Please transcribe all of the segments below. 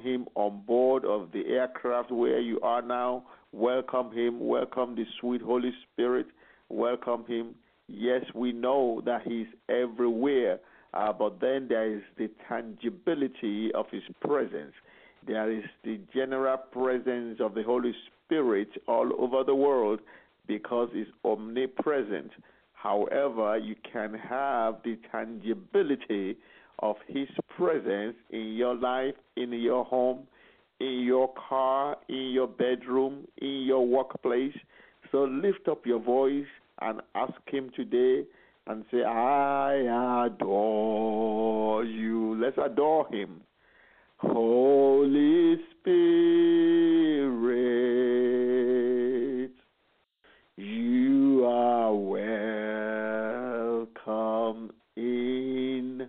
him on board of the aircraft where you are now. Welcome him. Welcome the sweet Holy Spirit. Welcome him. Yes, we know that he's everywhere, uh, but then there is the tangibility of his presence. There is the general presence of the Holy Spirit all over the world because it's omnipresent. However, you can have the tangibility of His presence in your life, in your home, in your car, in your bedroom, in your workplace. So lift up your voice and ask Him today and say, I adore you. Let's adore Him. Holy Spirit, you are welcome in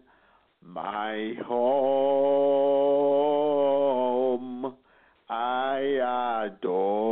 my home. I adore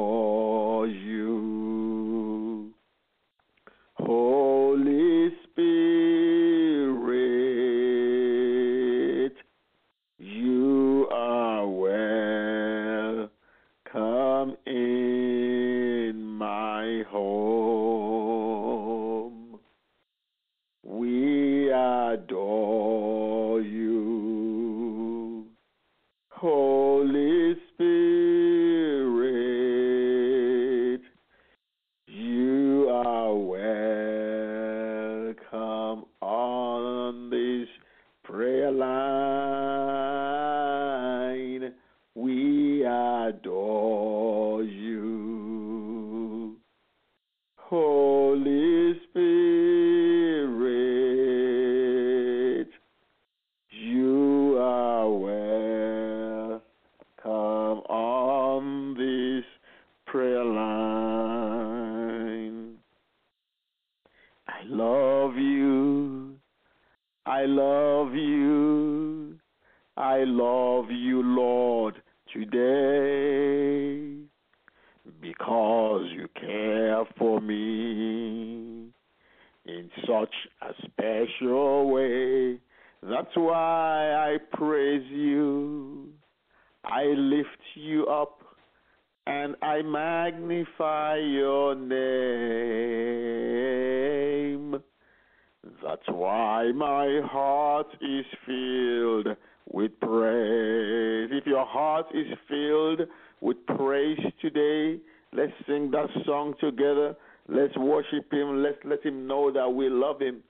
heart is filled with praise. If your heart is filled with praise today, let's sing that song together. Let's worship him. Let's let him know that we love him.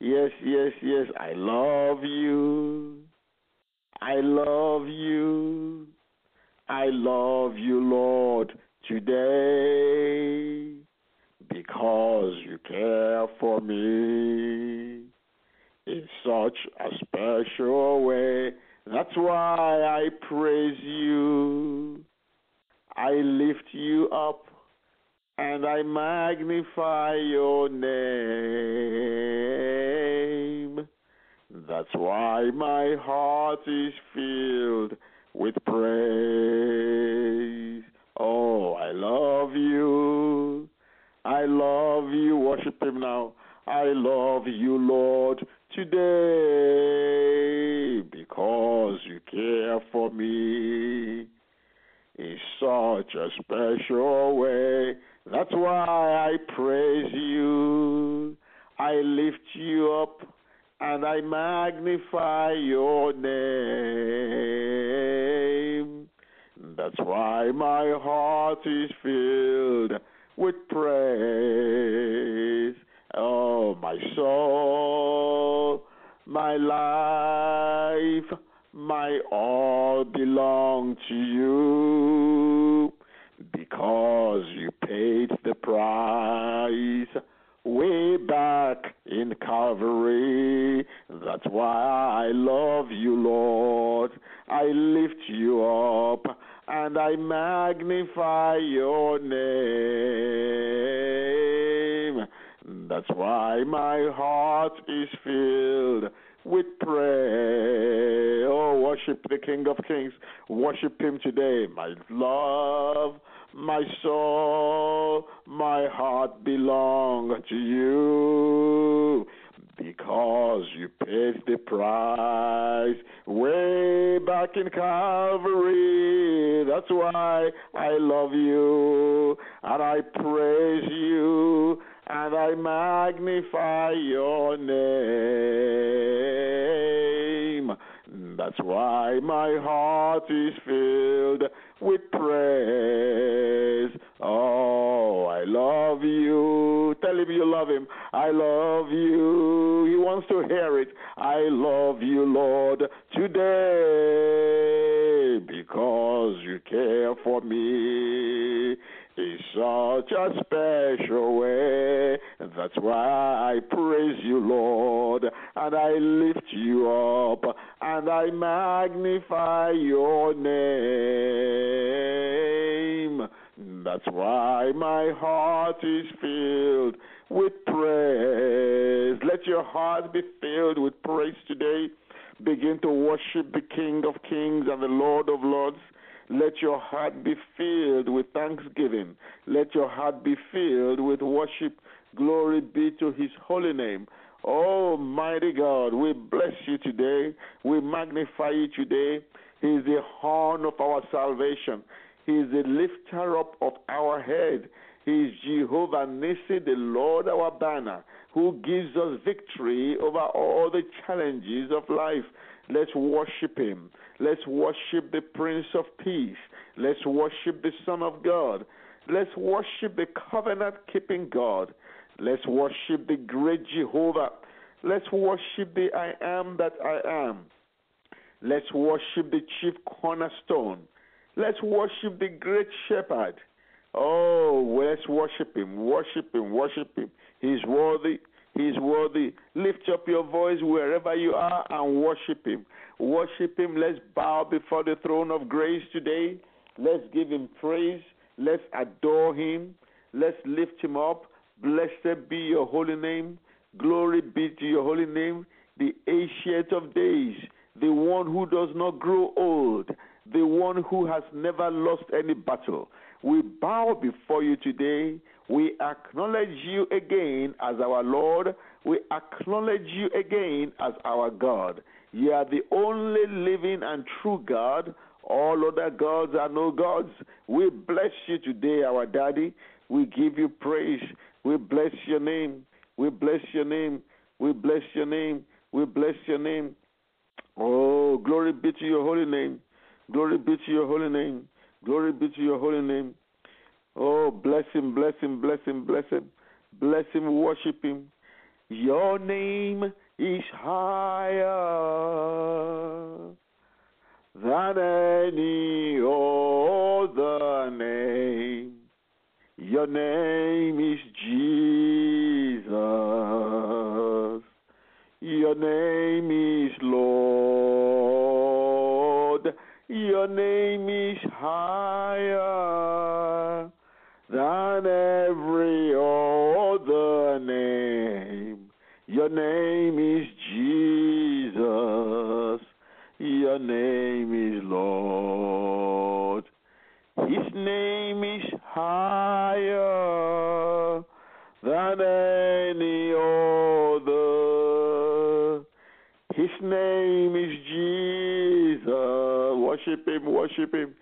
Yes, yes, yes. I love you. I love you. I love you, Lord, today because you care for me in such a special way. That's why I praise you. I lift you up and I magnify your name. That's why my heart is filled with praise. Oh, I love you. I love you. Worship Him now. I love you, Lord, today because you care for me in such a special way. That's why I praise you. I lift you up and I magnify your name. That's why my heart is filled with praise. My life, my all belong to you because you paid the price way back in Calvary. That's why I love you, Lord. I lift you up and I magnify your name. That's why my heart Oh, worship the King of Kings. Worship Him today. My love, my soul, my heart belong to you because you paid the price way back in Calvary. That's why I love you and I praise you and I magnify your name. Why my heart is filled with praise. Oh, I love you. Tell him you love him. I love you. He wants to hear it. I love you, Lord, today because you care for me in such a special way. That's why I praise you, Lord, and I lift you up, and I magnify your name. That's why my heart is filled with praise. Let your heart be filled with praise today. Begin to worship the King of Kings and the Lord of Lords. Let your heart be filled with thanksgiving. Let your heart be filled with worship. Glory be to his holy name. Almighty God, we bless you today. We magnify you today. He is the horn of our salvation. He is the lifter up of our head. He is Jehovah Nissi, the Lord our banner, who gives us victory over all the challenges of life. Let's worship him. Let's worship the Prince of Peace. Let's worship the Son of God. Let's worship the covenant keeping God. Let's worship the great Jehovah. Let's worship the I am that I am. Let's worship the chief cornerstone. Let's worship the great shepherd. Oh, let's worship him, worship him, worship him. He's worthy. He's worthy. Lift up your voice wherever you are and worship him. Worship him. Let's bow before the throne of grace today. Let's give him praise. Let's adore him. Let's lift him up. Blessed be your holy name. Glory be to your holy name, the ancient of days, the one who does not grow old, the one who has never lost any battle. We bow before you today. We acknowledge you again as our Lord. We acknowledge you again as our God. You are the only living and true God. All other gods are no gods. We bless you today, our Daddy. We give you praise. We bless your name. We bless your name. We bless your name. We bless your name. Oh, glory be to your holy name. Glory be to your holy name. Glory be to your holy name. Oh, bless him, bless him, bless him, bless him. Bless him, worship him. Your name is higher than any other name. Your name is Jesus. Your name is Lord. Your name is higher than every other name. Your name is Jesus. Your name is Lord. His name is higher than any other. His name is Jesus. Worship him, worship him.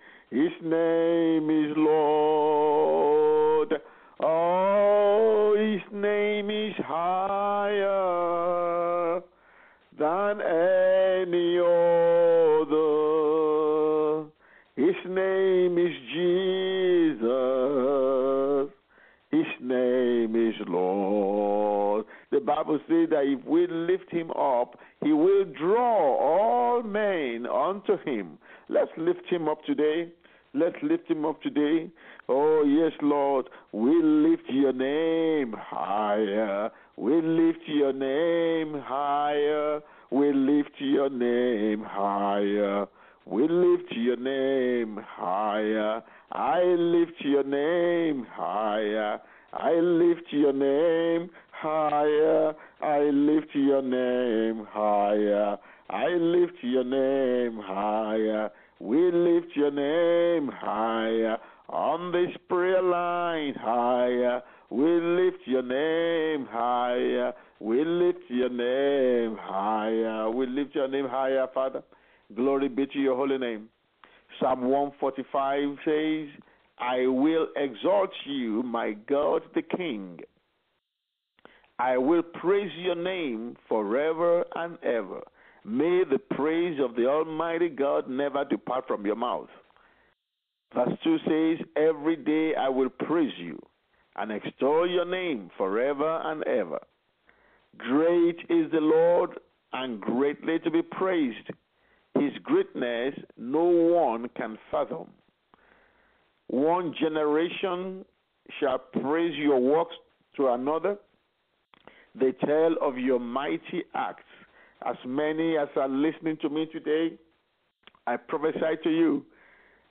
Up today. Let's lift him up today. Oh, yes, Lord. We lift your name higher. We lift your name higher. We lift your name higher. We lift your name higher. I lift your name higher. I lift your name higher. I lift your name higher. I lift your name higher. We lift your name higher on this prayer line higher. We lift your name higher. We lift your name higher. We lift your name higher, Father. Glory be to your holy name. Psalm 145 says, I will exalt you, my God the King. I will praise your name forever and ever. May the praise of the Almighty God never depart from your mouth. Verse 2 says, Every day I will praise you and extol your name forever and ever. Great is the Lord and greatly to be praised. His greatness no one can fathom. One generation shall praise your works to another. They tell of your mighty acts. As many as are listening to me today, I prophesy to you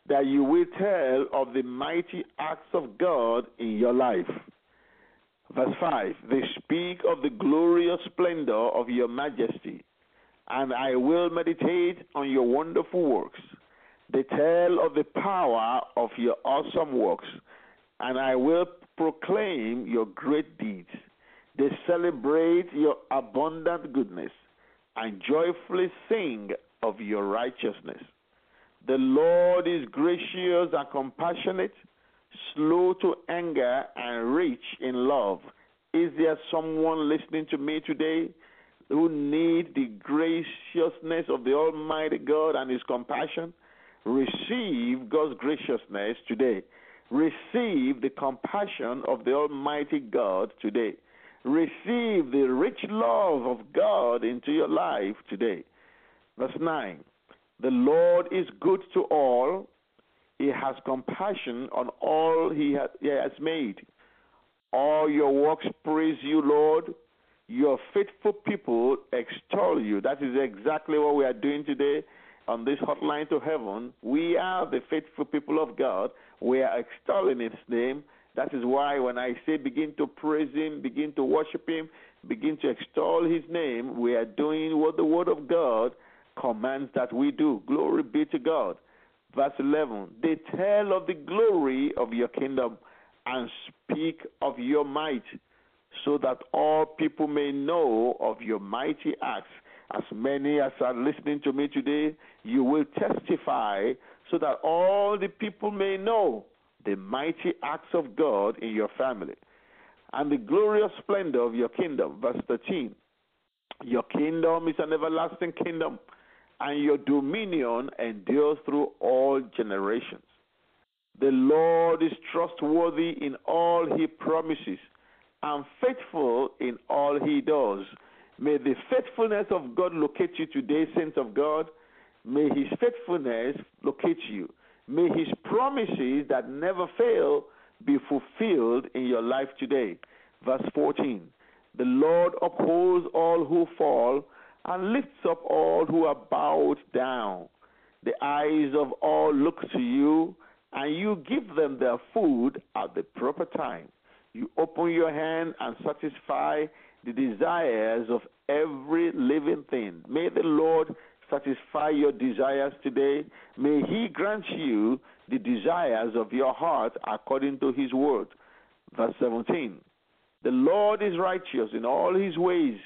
that you will tell of the mighty acts of God in your life. Verse 5 They speak of the glorious splendor of your majesty, and I will meditate on your wonderful works. They tell of the power of your awesome works, and I will proclaim your great deeds. They celebrate your abundant goodness and joyfully sing of your righteousness. The Lord is gracious and compassionate, slow to anger, and rich in love. Is there someone listening to me today who needs the graciousness of the Almighty God and His compassion? Receive God's graciousness today. Receive the compassion of the Almighty God today. Receive the rich love of God into your life today. Verse 9 The Lord is good to all, He has compassion on all He has made. All your works praise you, Lord. Your faithful people extol you. That is exactly what we are doing today on this hotline to heaven. We are the faithful people of God. We are extolling His name. That is why when I say begin to praise Him, begin to worship Him, begin to extol His name, we are doing what the Word of God commands that we do. Glory be to God. Verse 11 They tell of the glory of your kingdom and speak of your might, so that all people may know of your mighty acts as many as are listening to me today, you will testify so that all the people may know the mighty acts of God in your family and the glorious splendor of your kingdom. Verse 13 Your kingdom is an everlasting kingdom, and your dominion endures through all generations. The Lord is trustworthy in all he promises and faithful in all he does. May the faithfulness of God locate you today, saints of God. May his faithfulness locate you. May his promises that never fail be fulfilled in your life today. Verse 14 The Lord upholds all who fall and lifts up all who are bowed down. The eyes of all look to you, and you give them their food at the proper time. You open your hand and satisfy the desires of every living thing. May the Lord satisfy your desires today. May He grant you the desires of your heart according to His word. Verse 17 The Lord is righteous in all His ways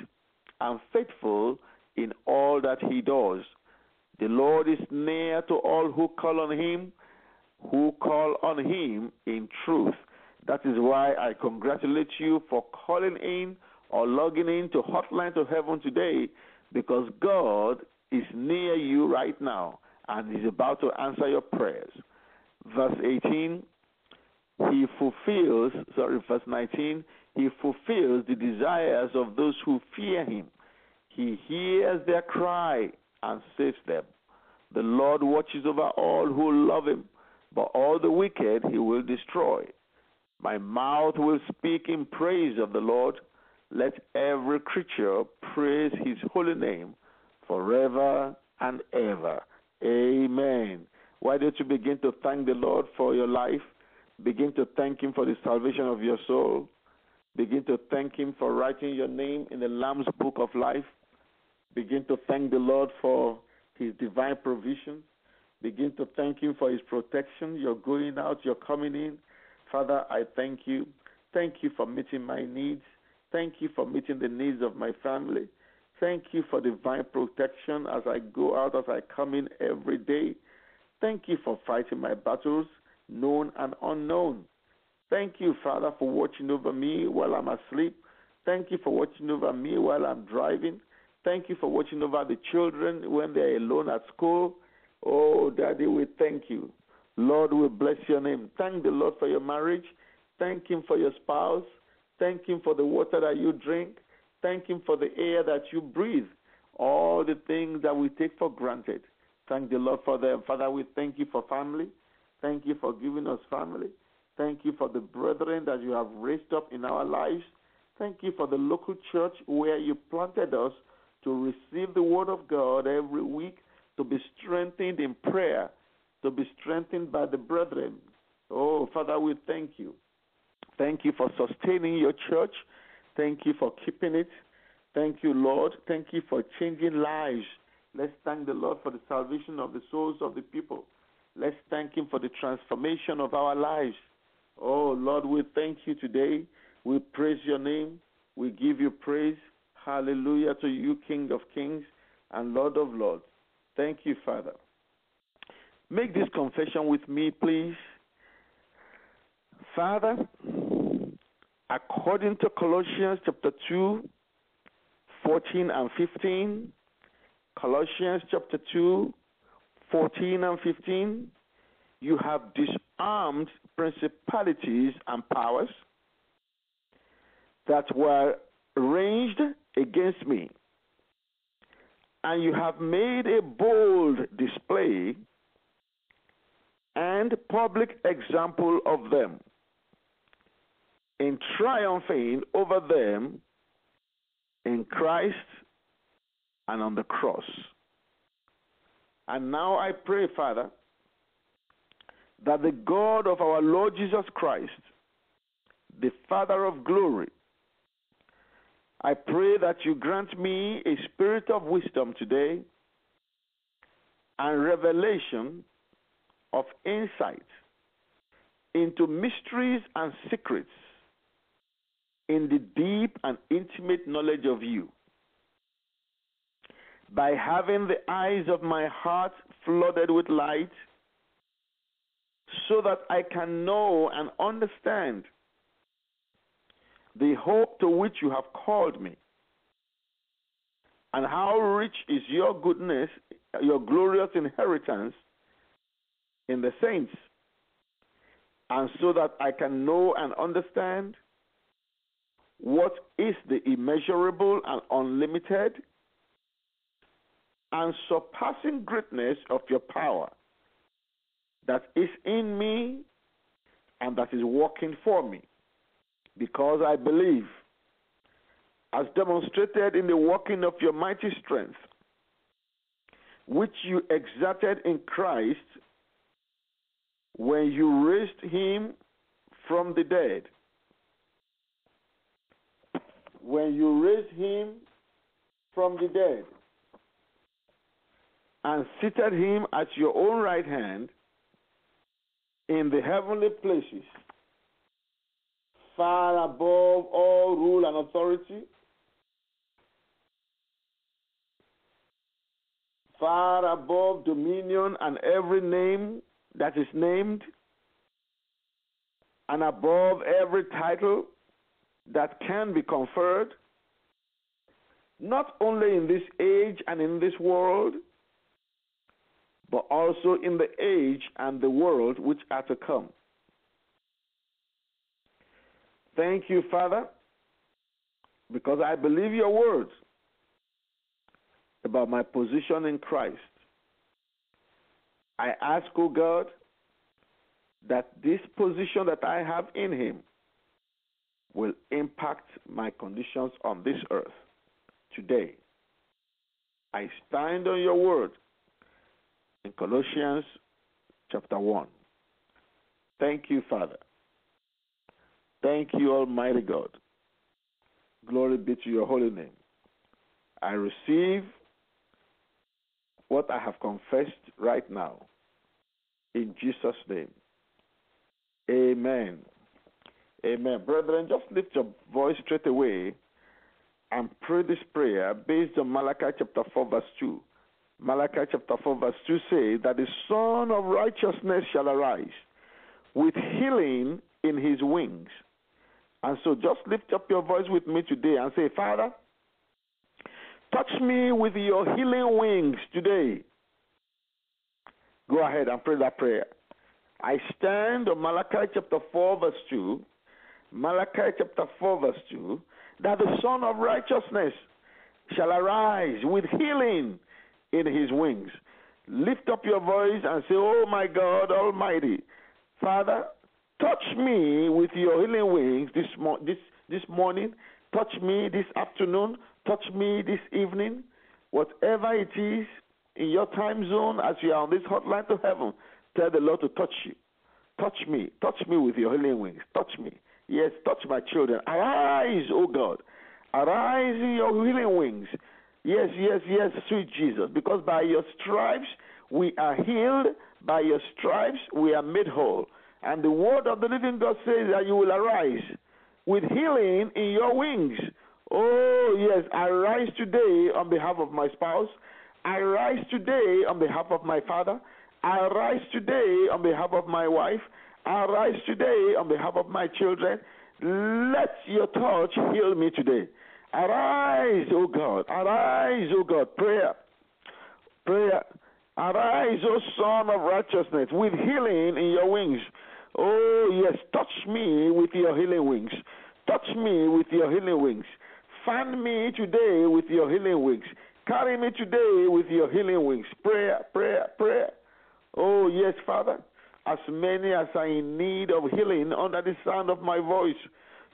and faithful in all that He does. The Lord is near to all who call on Him, who call on Him in truth. That is why I congratulate you for calling in or logging in to Hotline to Heaven today because God is near you right now and is about to answer your prayers. Verse 18, he fulfills, sorry, verse 19, he fulfills the desires of those who fear him. He hears their cry and saves them. The Lord watches over all who love him, but all the wicked he will destroy. My mouth will speak in praise of the Lord let every creature praise his holy name forever and ever. Amen. Why don't you begin to thank the Lord for your life? Begin to thank him for the salvation of your soul. Begin to thank him for writing your name in the Lamb's book of life. Begin to thank the Lord for his divine provision. Begin to thank him for his protection. You're going out, you're coming in. Father, I thank you Thank you for meeting my needs. Thank you for meeting the needs of my family. Thank you for divine protection as I go out, as I come in every day. Thank you for fighting my battles, known and unknown. Thank you, Father, for watching over me while I'm asleep. Thank you for watching over me while I'm driving. Thank you for watching over the children when they're alone at school. Oh, Daddy, we thank you. Lord, we bless your name. Thank the Lord for your marriage. Thank Him for your spouse. Thank Him for the water that you drink. Thank Him for the air that you breathe. All the things that we take for granted. Thank the Lord for them. Father, we thank you for family. Thank you for giving us family. Thank you for the brethren that you have raised up in our lives. Thank you for the local church where you planted us to receive the word of God every week, to be strengthened in prayer, to be strengthened by the brethren. Oh, Father, we thank you. Thank you for sustaining your church. Thank you for keeping it. Thank you, Lord. Thank you for changing lives. Let's thank the Lord for the salvation of the souls of the people. Let's thank Him for the transformation of our lives. Oh, Lord, we thank you today. We praise your name. We give you praise. Hallelujah to you, King of kings and Lord of lords. Thank you, Father. Make this confession with me, please. Father, according to Colossians chapter 2, 14 and 15, Colossians chapter 2, 14 and 15, you have disarmed principalities and powers that were ranged against me, and you have made a bold display and public example of them in triumphing over them in Christ and on the cross. And now I pray, Father, that the God of our Lord Jesus Christ, the Father of glory, I pray that you grant me a spirit of wisdom today and revelation of insight into mysteries and secrets in the deep and intimate knowledge of you. By having the eyes of my heart flooded with light, so that I can know and understand the hope to which you have called me, and how rich is your goodness, your glorious inheritance in the saints, and so that I can know and understand what is the immeasurable and unlimited and surpassing greatness of your power that is in me and that is working for me because I believe, as demonstrated in the working of your mighty strength, which you exerted in Christ when you raised him from the dead. When you raised him from the dead and seated him at your own right hand in the heavenly places far above all rule and authority, far above dominion and every name that is named, and above every title that can be conferred, not only in this age and in this world, but also in the age and the world which are to come. Thank you, Father, because I believe your words about my position in Christ. I ask, O oh God, that this position that I have in Him will impact my conditions on this earth today. I stand on your word in Colossians chapter 1. Thank you, Father. Thank you, Almighty God. Glory be to your holy name. I receive what I have confessed right now. In Jesus' name. Amen. Amen. Brethren, just lift your voice straight away and pray this prayer based on Malachi chapter 4, verse 2. Malachi chapter 4, verse 2 says that the Son of Righteousness shall arise with healing in his wings. And so just lift up your voice with me today and say, Father, touch me with your healing wings today. Go ahead and pray that prayer. I stand on Malachi chapter 4, verse 2. Malachi chapter 4, verse 2 that the Son of Righteousness shall arise with healing in his wings. Lift up your voice and say, Oh my God Almighty, Father, touch me with your healing wings this, mo- this, this morning, touch me this afternoon, touch me this evening, whatever it is in your time zone as you are on this hotline to heaven, tell the Lord to touch you. Touch me, touch me with your healing wings, touch me. Yes, touch my children. Arise, O God. Arise in your healing wings. Yes, yes, yes, sweet Jesus. Because by your stripes we are healed. By your stripes we are made whole. And the word of the living God says that you will arise with healing in your wings. Oh, yes, I rise today on behalf of my spouse. I rise today on behalf of my father. I rise today on behalf of my wife. Arise today on behalf of my children. Let your touch heal me today. Arise, O God. Arise, O God. Prayer. Prayer. Arise, O Son of Righteousness, with healing in your wings. Oh, yes. Touch me with your healing wings. Touch me with your healing wings. Fan me today with your healing wings. Carry me today with your healing wings. Prayer, prayer, prayer. Oh, yes, Father as many as are in need of healing under the sound of my voice.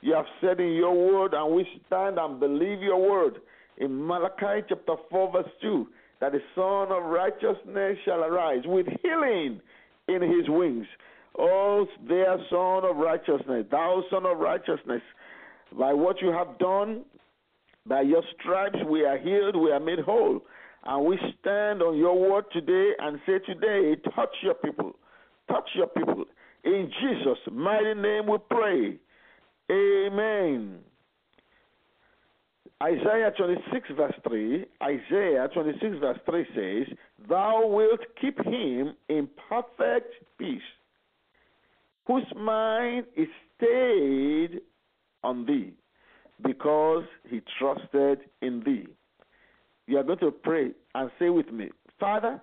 You have said in your word, and we stand and believe your word in Malachi chapter 4, verse 2, that the Son of Righteousness shall arise with healing in his wings. Oh, dear Son of Righteousness, thou Son of Righteousness, by what you have done, by your stripes we are healed, we are made whole. And we stand on your word today and say, Today, touch your people touch your people. In Jesus' mighty name we pray. Amen. Isaiah 26, verse 3, Isaiah 26, verse 3 says, Thou wilt keep him in perfect peace, whose mind is stayed on thee, because he trusted in thee. You are going to pray and say with me, Father,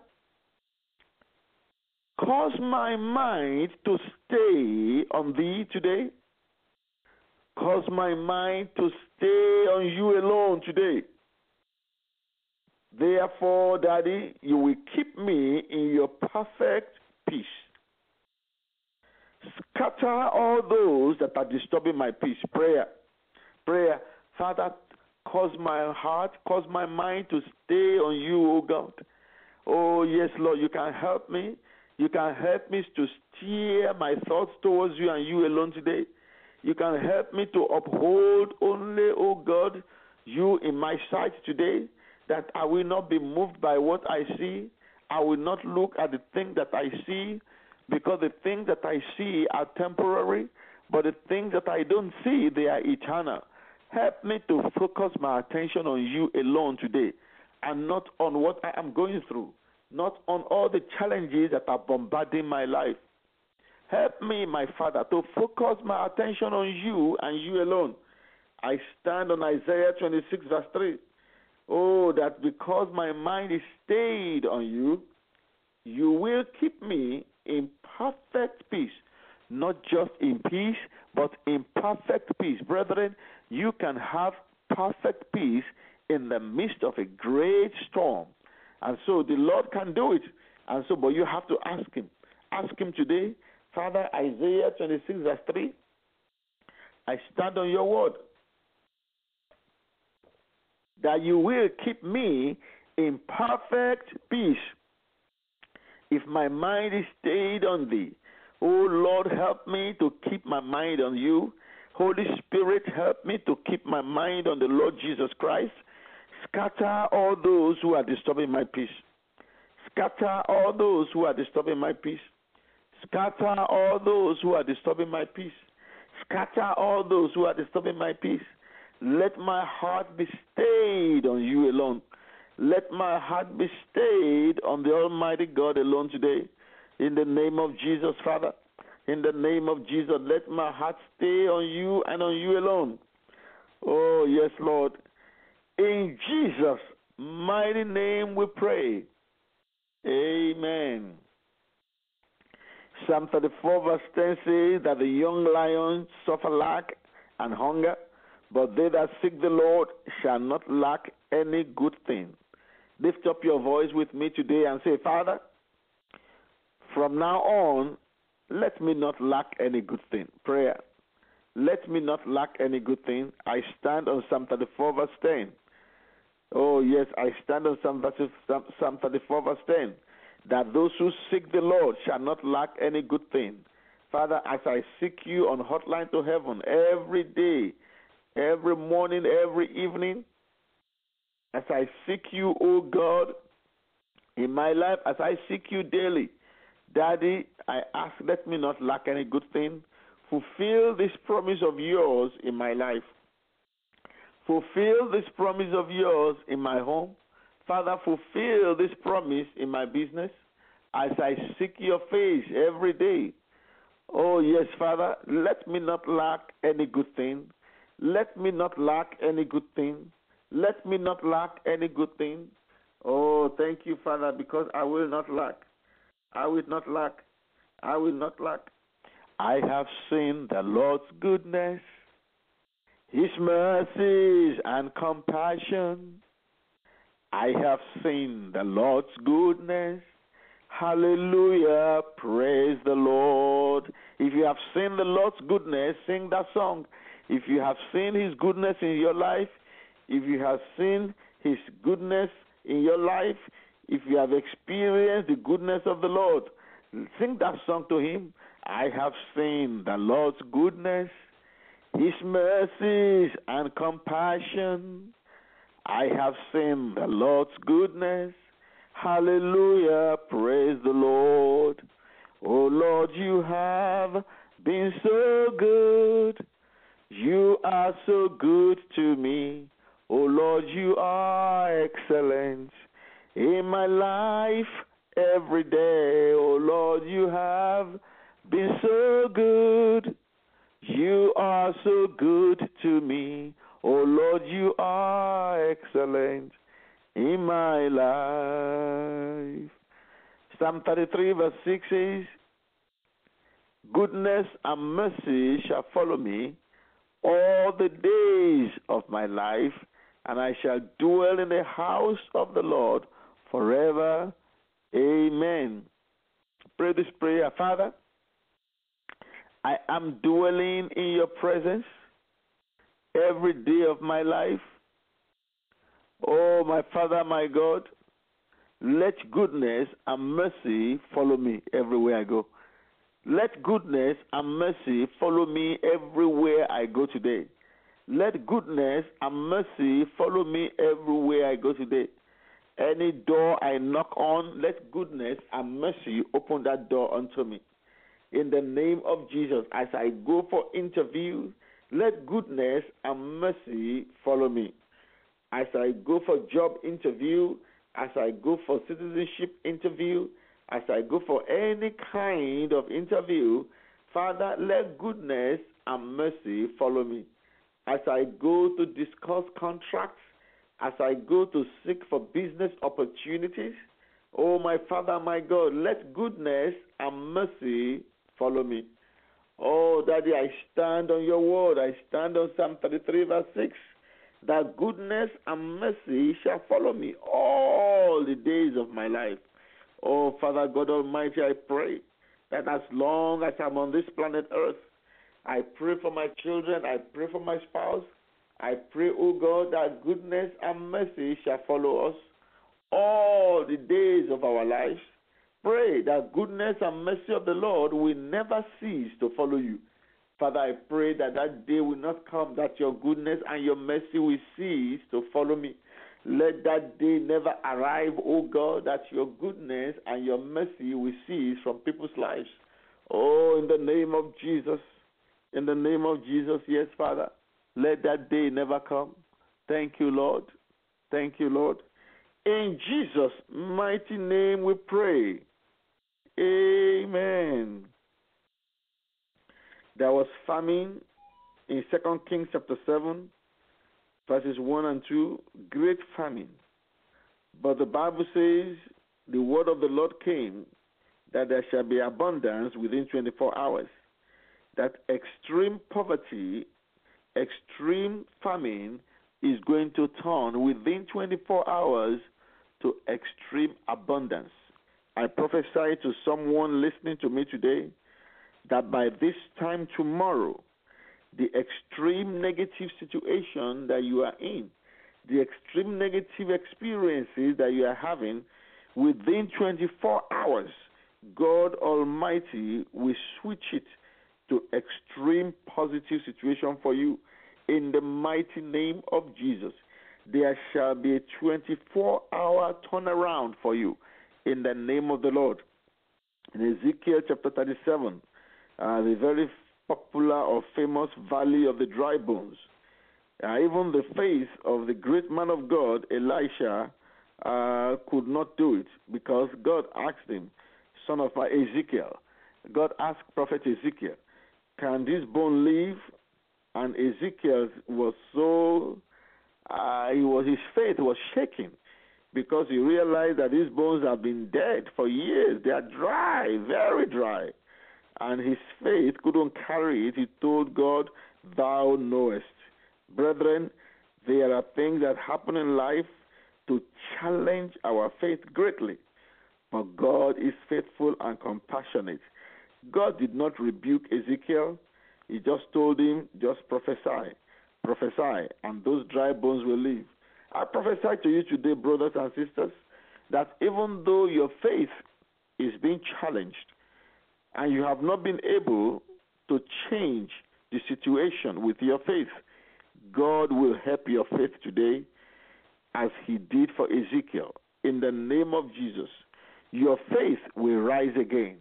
Cause my mind to stay on thee today. Cause my mind to stay on you alone today. Therefore, Daddy, you will keep me in your perfect peace. Scatter all those that are disturbing my peace. Prayer. Prayer. Father, cause my heart, cause my mind to stay on you, O God. Oh, yes, Lord, you can help me. You can help me to steer my thoughts towards you and you alone today. You can help me to uphold only, oh God, you in my sight today, that I will not be moved by what I see. I will not look at the thing that I see, because the things that I see are temporary, but the things that I don't see, they are eternal. Help me to focus my attention on you alone today and not on what I am going through not on all the challenges that are bombarding my life. Help me, my Father, to focus my attention on you and you alone. I stand on Isaiah 26, verse 3. Oh, that because my mind is stayed on you, you will keep me in perfect peace. Not just in peace, but in perfect peace. Brethren, you can have perfect peace in the midst of a great storm. And so the Lord can do it. And so, but you have to ask Him. Ask Him today, Father, Isaiah 26, verse 3. I stand on your word that you will keep me in perfect peace if my mind is stayed on thee. Oh Lord, help me to keep my mind on you. Holy Spirit, help me to keep my mind on the Lord Jesus Christ. Scatter all those who are disturbing my peace. Scatter all those who are disturbing my peace. Scatter all those who are disturbing my peace. Scatter all those who are disturbing my peace. Let my heart be stayed on you alone. Let my heart be stayed on the Almighty God alone today. In the name of Jesus, Father. In the name of Jesus, let my heart stay on you and on you alone. Oh, yes, Lord. In Jesus' mighty name we pray. Amen. Psalm 34, verse 10 says that the young lions suffer lack and hunger, but they that seek the Lord shall not lack any good thing. Lift up your voice with me today and say, Father, from now on, let me not lack any good thing. Prayer. Let me not lack any good thing. I stand on Psalm 34, verse 10. Oh, yes, I stand on Psalm 34, verse 10 that those who seek the Lord shall not lack any good thing. Father, as I seek you on hotline to heaven every day, every morning, every evening, as I seek you, O God, in my life, as I seek you daily, Daddy, I ask, let me not lack any good thing. Fulfill this promise of yours in my life. Fulfill this promise of yours in my home. Father, fulfill this promise in my business as I seek your face every day. Oh, yes, Father, let me not lack any good thing. Let me not lack any good thing. Let me not lack any good thing. Oh, thank you, Father, because I will not lack. I will not lack. I will not lack. I have seen the Lord's goodness, His mercies and compassion I have seen the Lord's goodness. Hallelujah. Praise the Lord. If you have seen the Lord's goodness, sing that song. If you have seen His goodness in your life, if you have seen His goodness in your life, if you have experienced the goodness of the Lord, sing that song to Him. I have seen the Lord's goodness, His mercies and compassion. I have seen the Lord's goodness. Hallelujah. Praise the Lord. Oh Lord, you have been so good. You are so good to me. Oh Lord, you are excellent in my life every day. Oh Lord, you have been so good. You are so good to me. Oh Lord, you are excellent in my life. Psalm 33, verse 6 says, Goodness and mercy shall follow me all the days of my life, and I shall dwell in the house of the Lord forever. Amen. Pray this prayer, Father. I am dwelling in your presence every day of my life. Oh, my Father, my God, let goodness and mercy follow me everywhere I go. Let goodness and mercy follow me everywhere I go today. Let goodness and mercy follow me everywhere I go today. Any door I knock on, let goodness and mercy open that door unto me. In the name of Jesus, as I go for interviews, let goodness and mercy follow me. As I go for job interview, as I go for citizenship interview, as I go for any kind of interview, Father, let goodness and mercy follow me. As I go to discuss contracts, as I go to seek for business opportunities, oh my Father, my God, let goodness and mercy follow me. Oh, Daddy, I stand on your word. I stand on Psalm 33, verse 6. That goodness and mercy shall follow me all the days of my life. Oh, Father God Almighty, I pray that as long as I'm on this planet Earth, I pray for my children, I pray for my spouse, I pray, oh God, that goodness and mercy shall follow us all the days of our lives pray that goodness and mercy of the Lord will never cease to follow you. Father, I pray that that day will not come, that your goodness and your mercy will cease to follow me. Let that day never arrive, O God, that your goodness and your mercy will cease from people's lives. Oh, in the name of Jesus, In the name of Jesus, yes, Father. Let that day never come. Thank you, Lord. Thank you, Lord. In Jesus' mighty name we pray. Amen. There was famine in Second Kings chapter 7, verses 1 and 2. Great famine. But the Bible says the word of the Lord came that there shall be abundance within 24 hours. That extreme poverty, extreme famine is going to turn within 24 hours to extreme abundance. I prophesy to someone listening to me today that by this time tomorrow, the extreme negative situation that you are in, the extreme negative experiences that you are having, within 24 hours, God Almighty will switch it to extreme positive situation for you in the mighty name of Jesus. There shall be a 24 hour turnaround for you in the name of the Lord. In Ezekiel chapter 37, uh, the very popular or famous valley of the dry bones, uh, even the face of the great man of God, Elisha, uh, could not do it because God asked him, son of Ezekiel, God asked prophet Ezekiel, can this bone live? And Ezekiel was so, uh, he was his faith was shaking because he realized that these bones have been dead for years. They are dry, very dry. And his faith couldn't carry it. He told God, Thou knowest. Brethren, there are things that happen in life to challenge our faith greatly. But God is faithful and compassionate. God did not rebuke Ezekiel. He just told him, just prophesy, prophesy, and those dry bones will live. I prophesy to you today, brothers and sisters, that even though your faith is being challenged and you have not been able to change the situation with your faith, God will help your faith today as he did for Ezekiel. In the name of Jesus, your faith will rise again.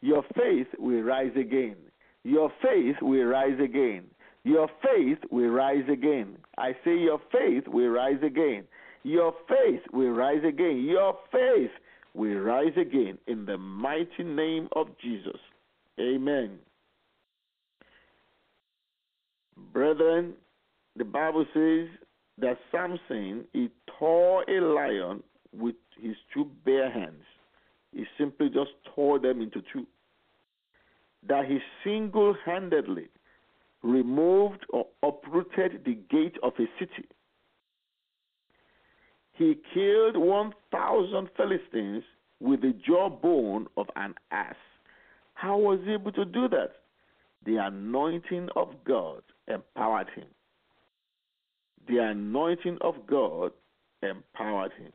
Your faith will rise again. Your faith will rise again. Your faith will rise again. I say, Your faith will rise again. Your faith will rise again. Your faith will rise again in the mighty name of Jesus. Amen. Brethren, the Bible says that Samson he tore a lion with his two bare hands. He simply just tore them into two. That he single handedly removed or uprooted the gate of a city. He killed 1,000 Philistines with the jawbone of an ass. How was he able to do that? The anointing of God empowered him. The anointing of God empowered him.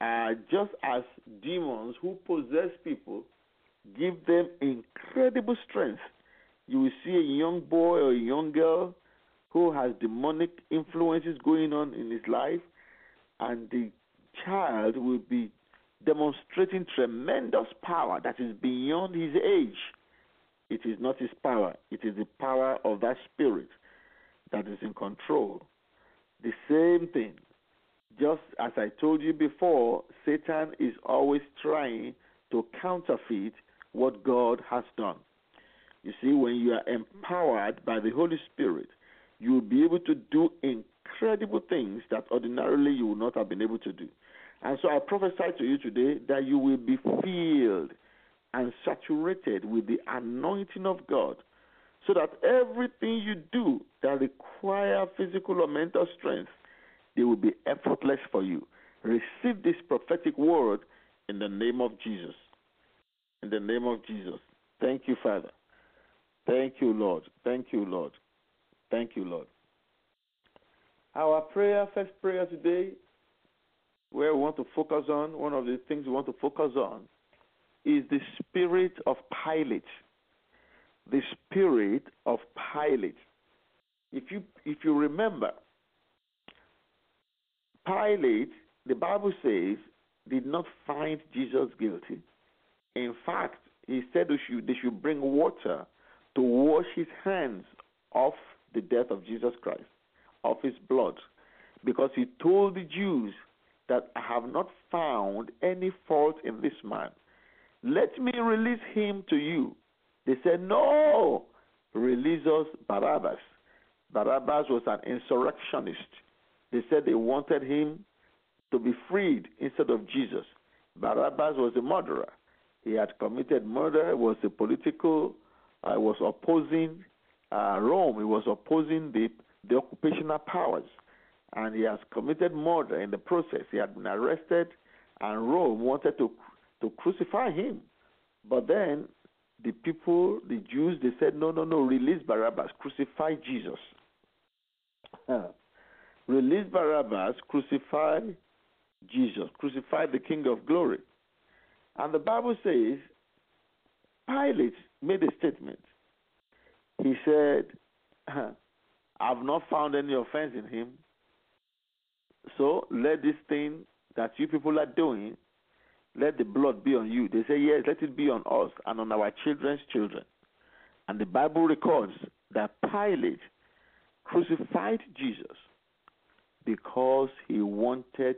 Uh, just as demons who possess people give them incredible strength you will see a young boy or a young girl who has demonic influences going on in his life, and the child will be demonstrating tremendous power that is beyond his age. It is not his power, it is the power of that spirit that is in control. The same thing. Just as I told you before, Satan is always trying to counterfeit what God has done. You see, when you are empowered by the Holy Spirit, you will be able to do incredible things that ordinarily you would not have been able to do. And so I prophesy to you today that you will be filled and saturated with the anointing of God so that everything you do that require physical or mental strength, they will be effortless for you. Receive this prophetic word in the name of Jesus. In the name of Jesus. Thank you, Father. Thank you, Lord. Thank you, Lord. Thank you, Lord. Our prayer, first prayer today, where we want to focus on, one of the things we want to focus on, is the spirit of Pilate. The spirit of Pilate. If you if you remember, Pilate, the Bible says, did not find Jesus guilty. In fact, he said they should, they should bring water to wash his hands off the death of Jesus Christ, of his blood, because he told the Jews that I have not found any fault in this man. Let me release him to you. They said, No, release us Barabbas. Barabbas was an insurrectionist. They said they wanted him to be freed instead of Jesus. Barabbas was a murderer. He had committed murder, was a political, uh, was opposing uh, Rome, he was opposing the, the occupational powers. And he has committed murder in the process. He had been arrested, and Rome wanted to, to crucify him. But then the people, the Jews, they said, no, no, no, release Barabbas, crucify Jesus. release Barabbas, crucify Jesus, crucify the King of glory. And the Bible says, Pilate made a statement. He said, I've not found any offense in him. So let this thing that you people are doing, let the blood be on you. They say, Yes, let it be on us and on our children's children. And the Bible records that Pilate crucified Jesus because he wanted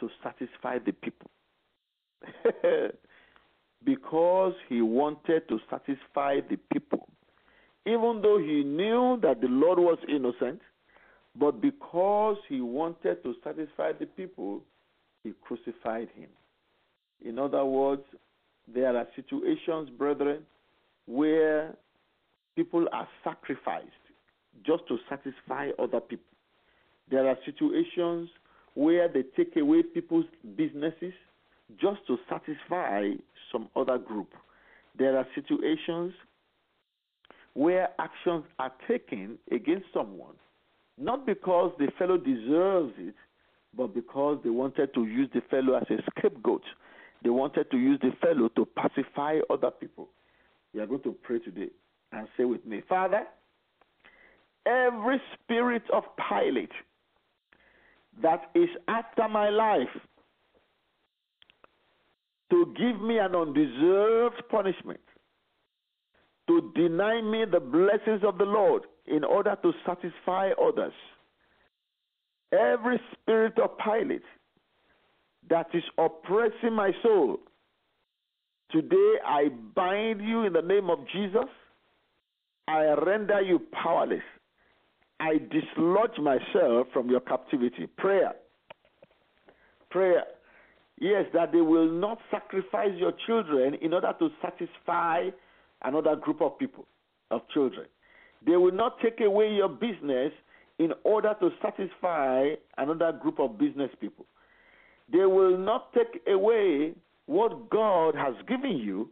to satisfy the people. because he wanted to satisfy the people. Even though he knew that the Lord was innocent, but because he wanted to satisfy the people, he crucified him. In other words, there are situations, brethren, where people are sacrificed just to satisfy other people. There are situations where they take away people's businesses just to satisfy some other group. There are situations where actions are taken against someone, not because the fellow deserves it, but because they wanted to use the fellow as a scapegoat. They wanted to use the fellow to pacify other people. We are going to pray today and say with me, Father, every spirit of Pilate that is after my life to give me an undeserved punishment, to deny me the blessings of the Lord in order to satisfy others. Every spirit of Pilate that is oppressing my soul, today I bind you in the name of Jesus. I render you powerless. I dislodge myself from your captivity. Prayer. Prayer. Yes, that they will not sacrifice your children in order to satisfy another group of people, of children. They will not take away your business in order to satisfy another group of business people. They will not take away what God has given you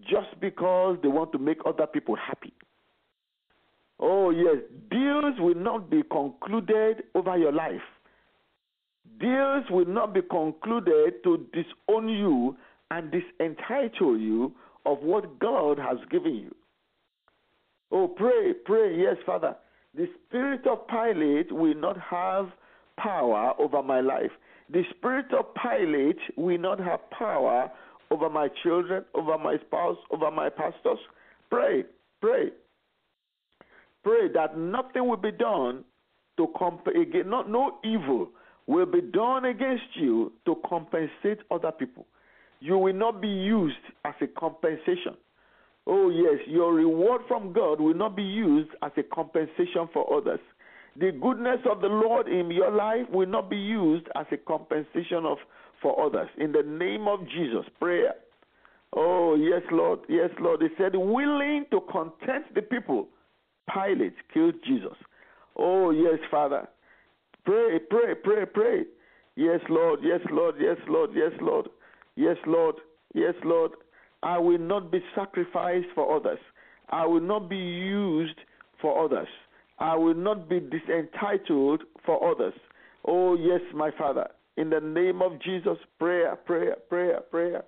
just because they want to make other people happy. Oh, yes, deals will not be concluded over your life deals will not be concluded to disown you and disentitle you of what God has given you. Oh, pray, pray, yes, Father. The spirit of Pilate will not have power over my life. The spirit of Pilate will not have power over my children, over my spouse, over my pastors. Pray, pray. Pray that nothing will be done to comp- again, not no evil will be done against you to compensate other people. You will not be used as a compensation. Oh, yes, your reward from God will not be used as a compensation for others. The goodness of the Lord in your life will not be used as a compensation of for others. In the name of Jesus, prayer. Oh, yes, Lord. Yes, Lord. He said, willing to content the people. Pilate killed Jesus. Oh, yes, Father. Pray, pray, pray, pray. Yes, Lord, yes, Lord, yes, Lord, yes, Lord, yes, Lord, yes, Lord. I will not be sacrificed for others. I will not be used for others. I will not be disentitled for others. Oh, yes, my Father. In the name of Jesus, prayer, prayer, prayer, prayer.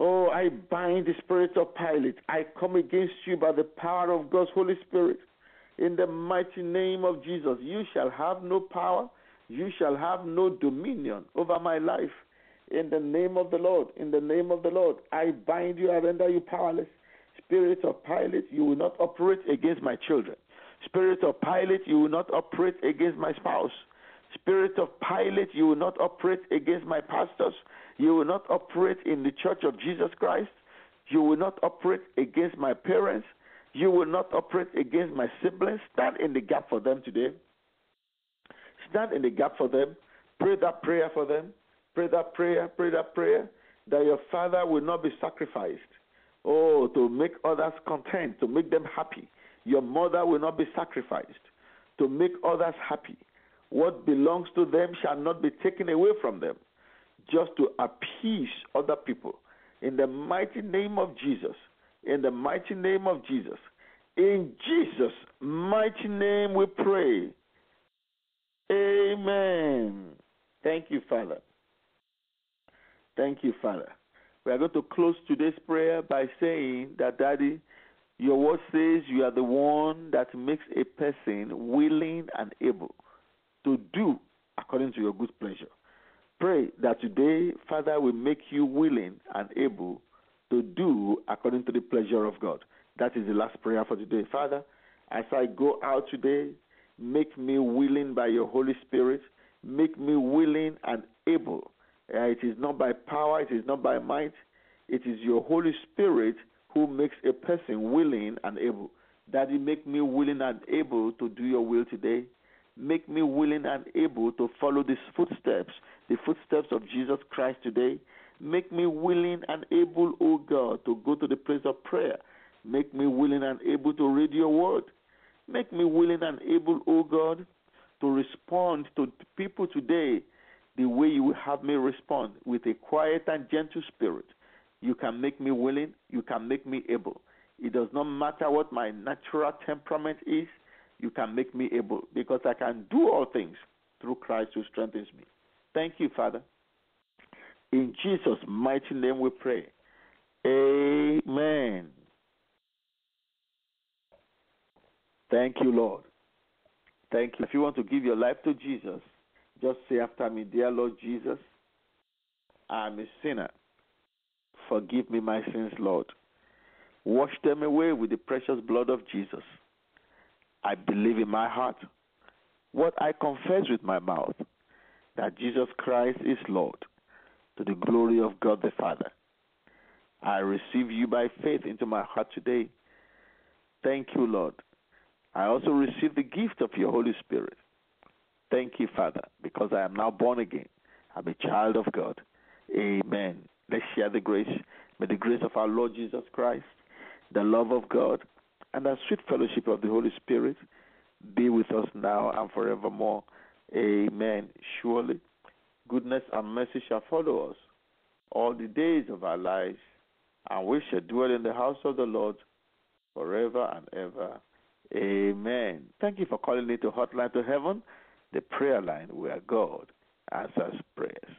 Oh, I bind the spirit of Pilate. I come against you by the power of God's Holy Spirit. In the mighty name of Jesus, you shall have no power, you shall have no dominion over my life. In the name of the Lord, in the name of the Lord, I bind you, I render you powerless. Spirit of Pilate, you will not operate against my children. Spirit of Pilate, you will not operate against my spouse. Spirit of Pilate, you will not operate against my pastors. You will not operate in the church of Jesus Christ. You will not operate against my parents. You will not operate against my siblings. Stand in the gap for them today. Stand in the gap for them. Pray that prayer for them. Pray that prayer. Pray that prayer that your father will not be sacrificed. Oh, to make others content, to make them happy. Your mother will not be sacrificed to make others happy. What belongs to them shall not be taken away from them, just to appease other people. In the mighty name of Jesus, in the mighty name of Jesus, in Jesus' mighty name we pray. Amen. Thank you, Father. Thank you, Father. We are going to close today's prayer by saying that, Daddy, your word says you are the one that makes a person willing and able to do according to your good pleasure. Pray that today, Father, will make you willing and able to do according to the pleasure of God. That is the last prayer for today. Father, as I go out today, make me willing by your Holy Spirit. Make me willing and able. Uh, it is not by power, it is not by might. It is your Holy Spirit who makes a person willing and able. Daddy, make me willing and able to do your will today. Make me willing and able to follow these footsteps, the footsteps of Jesus Christ today. Make me willing and able, O God, to go to the place of prayer. Make me willing and able to read your word. Make me willing and able, O God, to respond to people today the way you will have me respond with a quiet and gentle spirit. You can make me willing, you can make me able. It does not matter what my natural temperament is, you can make me able because I can do all things through Christ who strengthens me. Thank you, Father. In Jesus' mighty name we pray. Amen. Thank you, Lord. Thank you. If you want to give your life to Jesus, just say after me, Dear Lord Jesus, I'm a sinner. Forgive me my sins, Lord. Wash them away with the precious blood of Jesus. I believe in my heart what I confess with my mouth that Jesus Christ is Lord to the glory of God the Father. I receive you by faith into my heart today. Thank you, Lord. I also receive the gift of your Holy Spirit. Thank you, Father, because I am now born again. I'm a child of God. Amen. Let's share the grace. May the grace of our Lord Jesus Christ, the love of God, and the sweet fellowship of the Holy Spirit be with us now and forevermore. Amen. Surely, goodness and mercy shall follow us all the days of our lives, and we shall dwell in the house of the Lord forever and ever. Amen. Thank you for calling into Hotline to Heaven, the prayer line where God answers prayers.